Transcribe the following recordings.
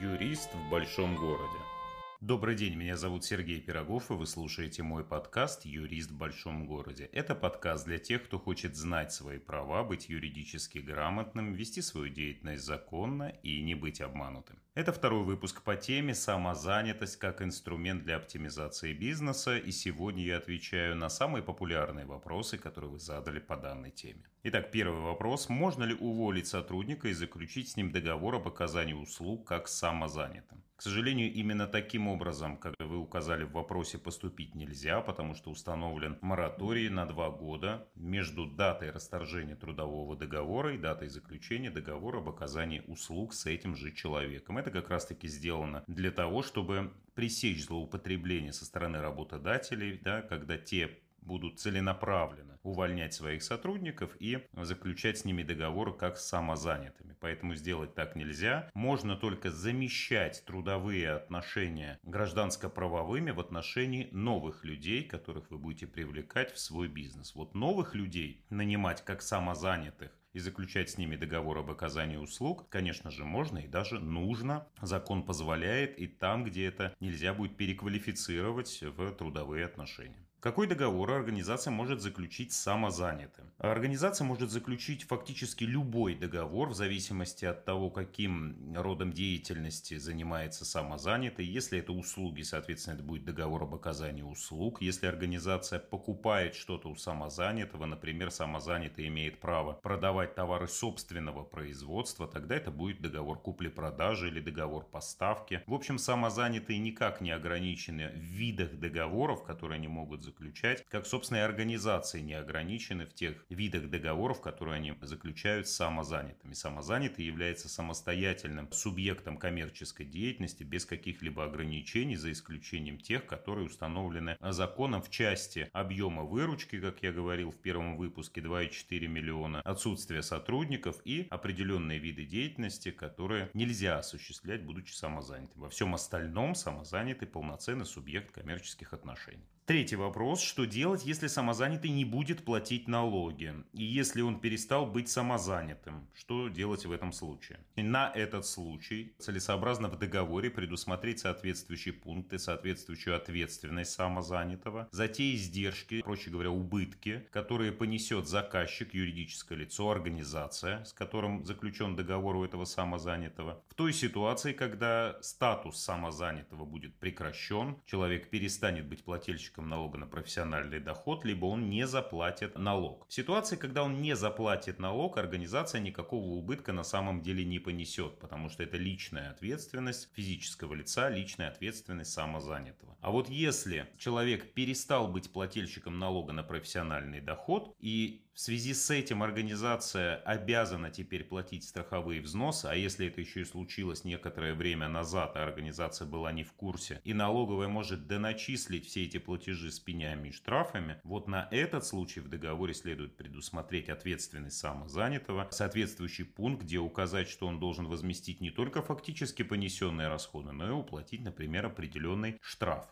Юрист в большом городе. Добрый день, меня зовут Сергей Пирогов, и вы слушаете мой подкаст «Юрист в большом городе». Это подкаст для тех, кто хочет знать свои права, быть юридически грамотным, вести свою деятельность законно и не быть обманутым. Это второй выпуск по теме «Самозанятость как инструмент для оптимизации бизнеса», и сегодня я отвечаю на самые популярные вопросы, которые вы задали по данной теме. Итак, первый вопрос. Можно ли уволить сотрудника и заключить с ним договор об оказании услуг как самозанятым? К сожалению, именно таким образом, как вы указали в вопросе, поступить нельзя, потому что установлен мораторий на два года между датой расторжения трудового договора и датой заключения договора об оказании услуг с этим же человеком. Это как раз-таки сделано для того, чтобы пресечь злоупотребление со стороны работодателей, да, когда те будут целенаправленно увольнять своих сотрудников и заключать с ними договоры как с самозанятыми. Поэтому сделать так нельзя. Можно только замещать трудовые отношения гражданско-правовыми в отношении новых людей, которых вы будете привлекать в свой бизнес. Вот новых людей нанимать как самозанятых и заключать с ними договор об оказании услуг, конечно же, можно и даже нужно. Закон позволяет и там, где это нельзя будет переквалифицировать в трудовые отношения. Какой договор организация может заключить с самозанятым? Организация может заключить фактически любой договор в зависимости от того, каким родом деятельности занимается самозанятый. Если это услуги, соответственно, это будет договор об оказании услуг. Если организация покупает что-то у самозанятого, например, самозанятый имеет право продавать товары собственного производства, тогда это будет договор купли-продажи или договор поставки. В общем, самозанятые никак не ограничены в видах договоров, которые они могут заключить заключать, как, собственно, и организации не ограничены в тех видах договоров, которые они заключают с самозанятыми. Самозанятый является самостоятельным субъектом коммерческой деятельности без каких-либо ограничений, за исключением тех, которые установлены законом в части объема выручки, как я говорил в первом выпуске, 2,4 миллиона, отсутствие сотрудников и определенные виды деятельности, которые нельзя осуществлять, будучи самозанятым. Во всем остальном самозанятый полноценный субъект коммерческих отношений. Третий вопрос. Что делать, если самозанятый не будет платить налоги? И если он перестал быть самозанятым? Что делать в этом случае? На этот случай целесообразно в договоре предусмотреть соответствующие пункты, соответствующую ответственность самозанятого за те издержки, проще говоря, убытки, которые понесет заказчик, юридическое лицо, организация, с которым заключен договор у этого самозанятого. В той ситуации, когда статус самозанятого будет прекращен, человек перестанет быть плательщиком налога на профессиональный доход, либо он не заплатит налог. В ситуации, когда он не заплатит налог, организация никакого убытка на самом деле не понесет, потому что это личная ответственность физического лица, личная ответственность самозанятого. А вот если человек перестал быть плательщиком налога на профессиональный доход и в связи с этим организация обязана теперь платить страховые взносы, а если это еще и случилось некоторое время назад, а организация была не в курсе, и налоговая может доначислить все эти платежи с пенями и штрафами, вот на этот случай в договоре следует предусмотреть ответственность самозанятого, соответствующий пункт, где указать, что он должен возместить не только фактически понесенные расходы, но и уплатить, например, определенный штраф.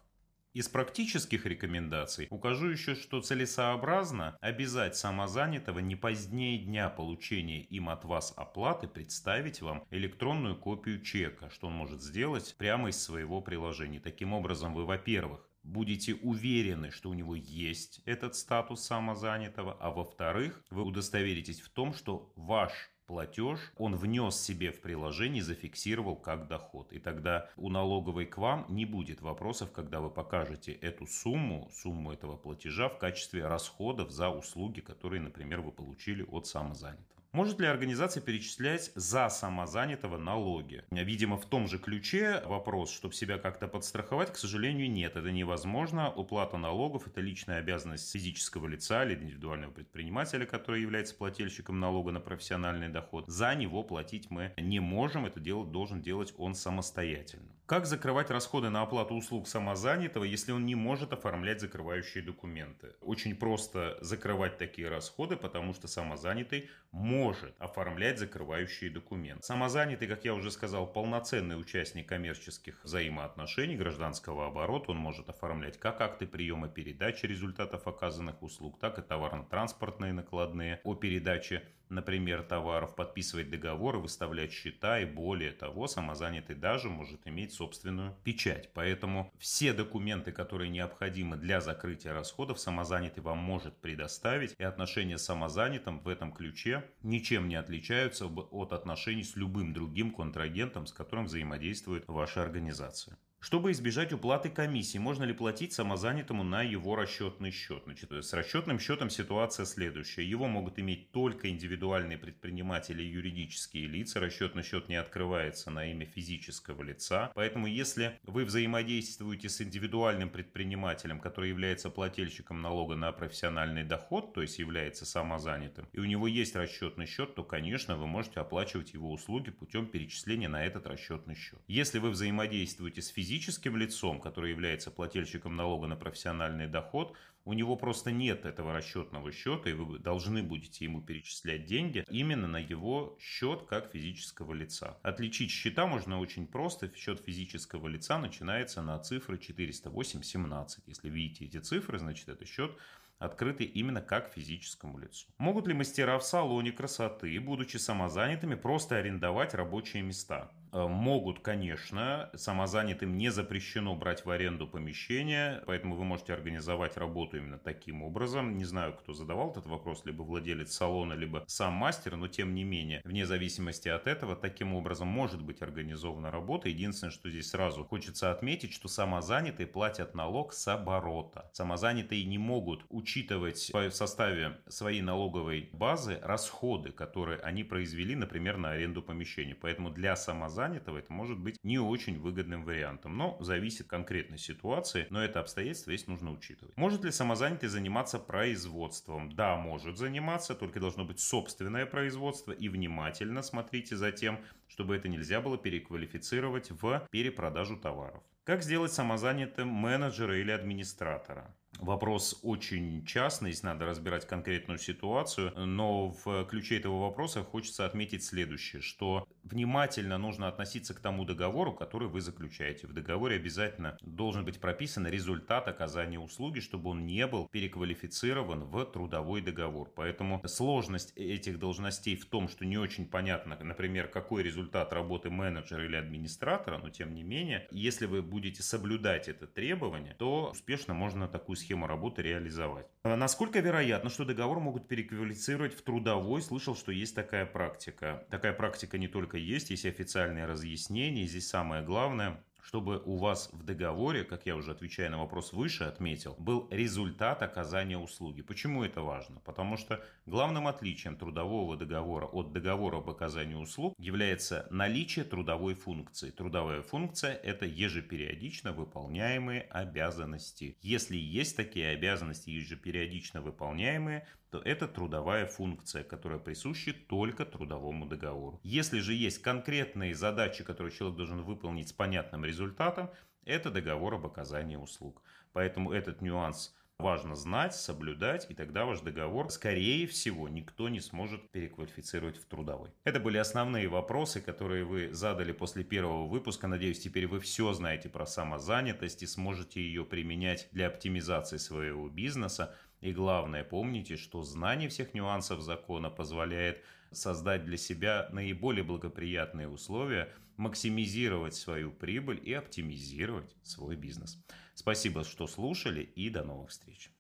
Из практических рекомендаций укажу еще, что целесообразно обязать самозанятого не позднее дня получения им от вас оплаты представить вам электронную копию чека, что он может сделать прямо из своего приложения. Таким образом, вы, во-первых, будете уверены, что у него есть этот статус самозанятого, а во-вторых, вы удостоверитесь в том, что ваш платеж он внес себе в приложение, зафиксировал как доход. И тогда у налоговой к вам не будет вопросов, когда вы покажете эту сумму, сумму этого платежа в качестве расходов за услуги, которые, например, вы получили от самозанятого. Может ли организация перечислять за самозанятого налоги? Видимо, в том же ключе вопрос, чтобы себя как-то подстраховать, к сожалению, нет. Это невозможно. Уплата налогов – это личная обязанность физического лица или индивидуального предпринимателя, который является плательщиком налога на профессиональный доход. За него платить мы не можем. Это дело должен делать он самостоятельно. Как закрывать расходы на оплату услуг самозанятого, если он не может оформлять закрывающие документы? Очень просто закрывать такие расходы, потому что самозанятый может оформлять закрывающие документы. Самозанятый, как я уже сказал, полноценный участник коммерческих взаимоотношений, гражданского оборота, он может оформлять как акты приема передачи результатов оказанных услуг, так и товарно-транспортные накладные о передаче например, товаров, подписывать договоры, выставлять счета и более того, самозанятый даже может иметь собственную печать. Поэтому все документы, которые необходимы для закрытия расходов, самозанятый вам может предоставить. И отношения с самозанятым в этом ключе ничем не отличаются от отношений с любым другим контрагентом, с которым взаимодействует ваша организация. Чтобы избежать уплаты комиссии, можно ли платить самозанятому на его расчетный счет? Значит, с расчетным счетом ситуация следующая. Его могут иметь только индивидуальные предприниматели и юридические лица. Расчетный счет не открывается на имя физического лица. Поэтому, если вы взаимодействуете с индивидуальным предпринимателем, который является плательщиком налога на профессиональный доход, то есть является самозанятым, и у него есть расчетный счет, то, конечно, вы можете оплачивать его услуги путем перечисления на этот расчетный счет. Если вы взаимодействуете с физическим физическим лицом, который является плательщиком налога на профессиональный доход, у него просто нет этого расчетного счета, и вы должны будете ему перечислять деньги именно на его счет как физического лица. Отличить счета можно очень просто. Счет физического лица начинается на цифры 408.17. Если видите эти цифры, значит это счет открытый именно как физическому лицу. Могут ли мастера в салоне красоты, будучи самозанятыми, просто арендовать рабочие места? Э, могут, конечно, самозанятым не запрещено брать в аренду помещение, поэтому вы можете организовать работу именно таким образом. Не знаю, кто задавал этот вопрос, либо владелец салона, либо сам мастер, но тем не менее, вне зависимости от этого, таким образом может быть организована работа. Единственное, что здесь сразу хочется отметить, что самозанятые платят налог с оборота. Самозанятые не могут учитывать в составе своей налоговой базы расходы, которые они произвели, например, на аренду помещения. Поэтому для самозанятых занятого, это может быть не очень выгодным вариантом. Но зависит конкретной ситуации, но это обстоятельство здесь нужно учитывать. Может ли самозанятый заниматься производством? Да, может заниматься, только должно быть собственное производство и внимательно смотрите за тем, чтобы это нельзя было переквалифицировать в перепродажу товаров. Как сделать самозанятым менеджера или администратора? Вопрос очень частный, здесь надо разбирать конкретную ситуацию, но в ключе этого вопроса хочется отметить следующее, что внимательно нужно относиться к тому договору, который вы заключаете. В договоре обязательно должен быть прописан результат оказания услуги, чтобы он не был переквалифицирован в трудовой договор. Поэтому сложность этих должностей в том, что не очень понятно, например, какой результат работы менеджера или администратора, но тем не менее, если вы будете соблюдать это требование, то успешно можно такую схему работы реализовать. А насколько вероятно, что договор могут переквалифицировать в трудовой? Слышал, что есть такая практика. Такая практика не только есть, есть официальные разъяснения. Здесь самое главное чтобы у вас в договоре, как я уже отвечая на вопрос выше отметил, был результат оказания услуги. Почему это важно? Потому что главным отличием трудового договора от договора об оказании услуг является наличие трудовой функции. Трудовая функция – это ежепериодично выполняемые обязанности. Если есть такие обязанности ежепериодично выполняемые, это трудовая функция, которая присуща только трудовому договору. Если же есть конкретные задачи, которые человек должен выполнить с понятным результатом, это договор об оказании услуг. Поэтому этот нюанс важно знать, соблюдать, и тогда ваш договор, скорее всего, никто не сможет переквалифицировать в трудовой. Это были основные вопросы, которые вы задали после первого выпуска. Надеюсь, теперь вы все знаете про самозанятость и сможете ее применять для оптимизации своего бизнеса. И главное, помните, что знание всех нюансов закона позволяет создать для себя наиболее благоприятные условия, максимизировать свою прибыль и оптимизировать свой бизнес. Спасибо, что слушали и до новых встреч.